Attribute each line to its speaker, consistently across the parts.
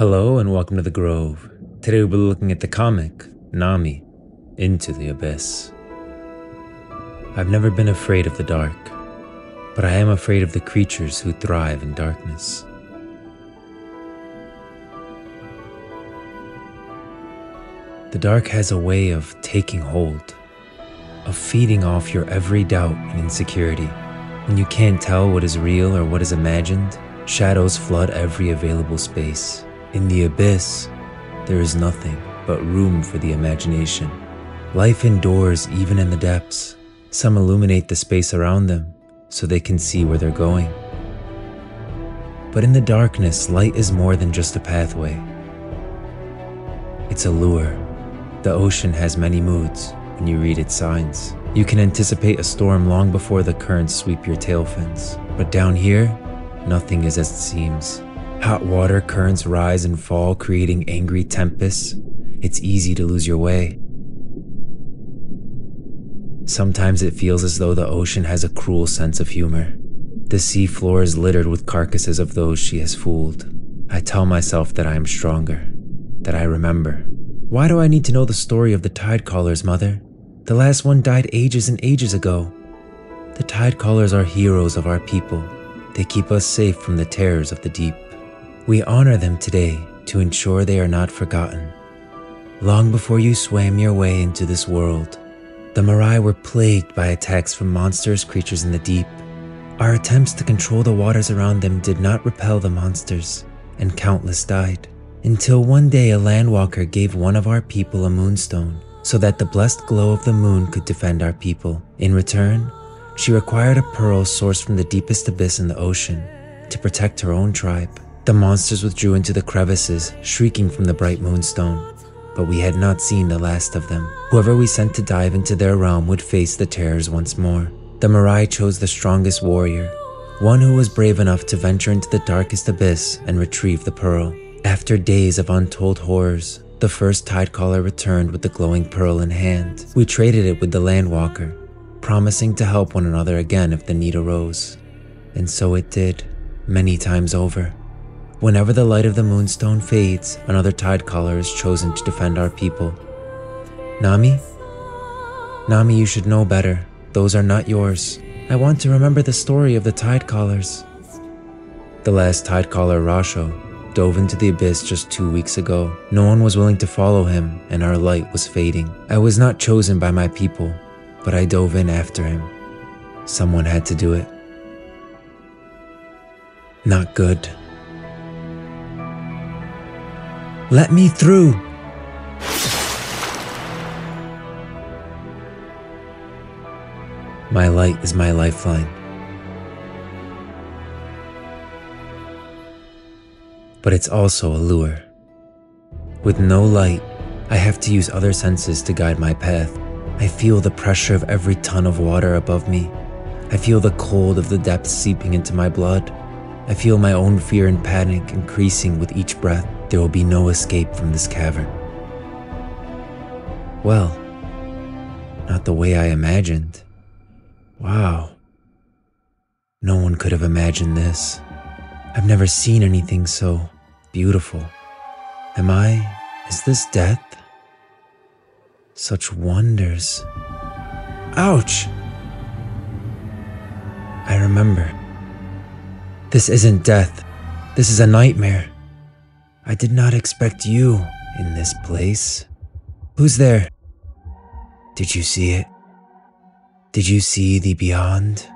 Speaker 1: Hello and welcome to the Grove. Today we'll be looking at the comic, Nami, Into the Abyss. I've never been afraid of the dark, but I am afraid of the creatures who thrive in darkness. The dark has a way of taking hold, of feeding off your every doubt and insecurity. When you can't tell what is real or what is imagined, shadows flood every available space. In the abyss, there is nothing but room for the imagination. Life endures even in the depths. Some illuminate the space around them so they can see where they're going. But in the darkness, light is more than just a pathway. It's a lure. The ocean has many moods when you read its signs. You can anticipate a storm long before the currents sweep your tail fins. But down here, nothing is as it seems. Hot water currents rise and fall, creating angry tempests. It's easy to lose your way. Sometimes it feels as though the ocean has a cruel sense of humor. The sea floor is littered with carcasses of those she has fooled. I tell myself that I am stronger, that I remember. Why do I need to know the story of the tide callers, Mother? The last one died ages and ages ago. The tide callers are heroes of our people. They keep us safe from the terrors of the deep. We honor them today to ensure they are not forgotten. Long before you swam your way into this world, the Marai were plagued by attacks from monstrous creatures in the deep. Our attempts to control the waters around them did not repel the monsters, and countless died. Until one day a landwalker gave one of our people a moonstone so that the blessed glow of the moon could defend our people. In return, she required a pearl sourced from the deepest abyss in the ocean to protect her own tribe. The monsters withdrew into the crevices, shrieking from the bright moonstone. But we had not seen the last of them. Whoever we sent to dive into their realm would face the terrors once more. The Marai chose the strongest warrior, one who was brave enough to venture into the darkest abyss and retrieve the pearl. After days of untold horrors, the first tidecaller returned with the glowing pearl in hand. We traded it with the landwalker, promising to help one another again if the need arose. And so it did, many times over. Whenever the light of the moonstone fades, another tide caller is chosen to defend our people. Nami? Nami, you should know better. Those are not yours. I want to remember the story of the tide callers. The last tide caller, Rasho, dove into the abyss just two weeks ago. No one was willing to follow him, and our light was fading. I was not chosen by my people, but I dove in after him. Someone had to do it. Not good. Let me through! My light is my lifeline. But it's also a lure. With no light, I have to use other senses to guide my path. I feel the pressure of every ton of water above me. I feel the cold of the depths seeping into my blood. I feel my own fear and panic increasing with each breath. There will be no escape from this cavern. Well, not the way I imagined. Wow. No one could have imagined this. I've never seen anything so beautiful. Am I? Is this death? Such wonders. Ouch! I remember. This isn't death. This is a nightmare. I did not expect you in this place. Who's there? Did you see it? Did you see the beyond?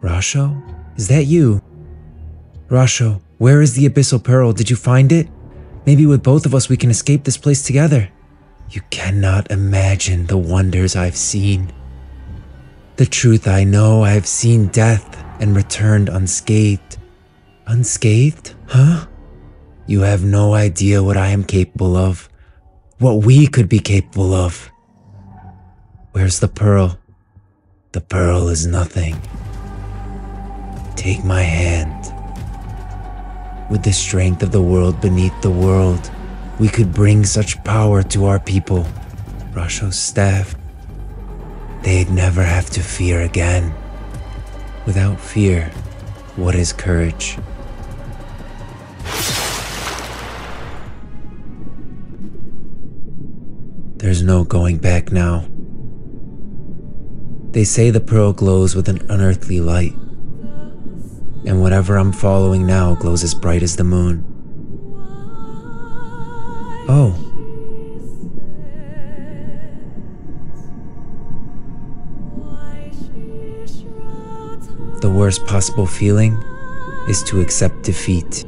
Speaker 1: Rasho? Is that you? Rasho, where is the Abyssal Pearl? Did you find it? Maybe with both of us we can escape this place together. You cannot imagine the wonders I've seen. The truth I know, I've seen death and returned unscathed. Unscathed? Huh? You have no idea what I am capable of. What we could be capable of. Where's the pearl? The pearl is nothing. Take my hand. With the strength of the world beneath the world, we could bring such power to our people. Rasho's staff. They'd never have to fear again. Without fear, what is courage? There's no going back now. They say the pearl glows with an unearthly light, and whatever I'm following now glows as bright as the moon. Oh. The worst possible feeling is to accept defeat.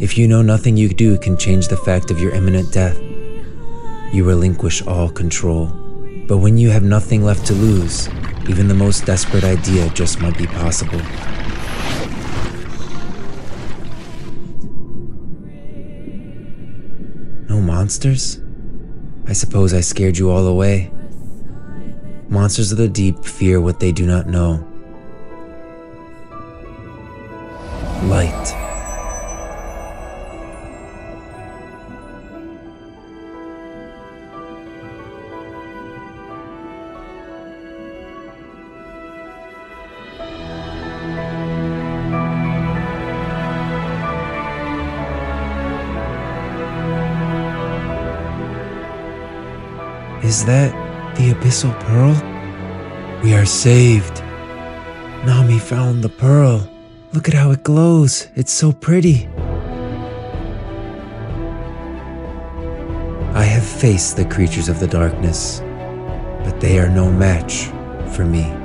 Speaker 1: If you know nothing you do can change the fact of your imminent death, you relinquish all control. But when you have nothing left to lose, even the most desperate idea just might be possible. No monsters? I suppose I scared you all away. Monsters of the deep fear what they do not know. Is that the Abyssal Pearl? We are saved. Nami found the pearl. Look at how it glows. It's so pretty. I have faced the creatures of the darkness, but they are no match for me.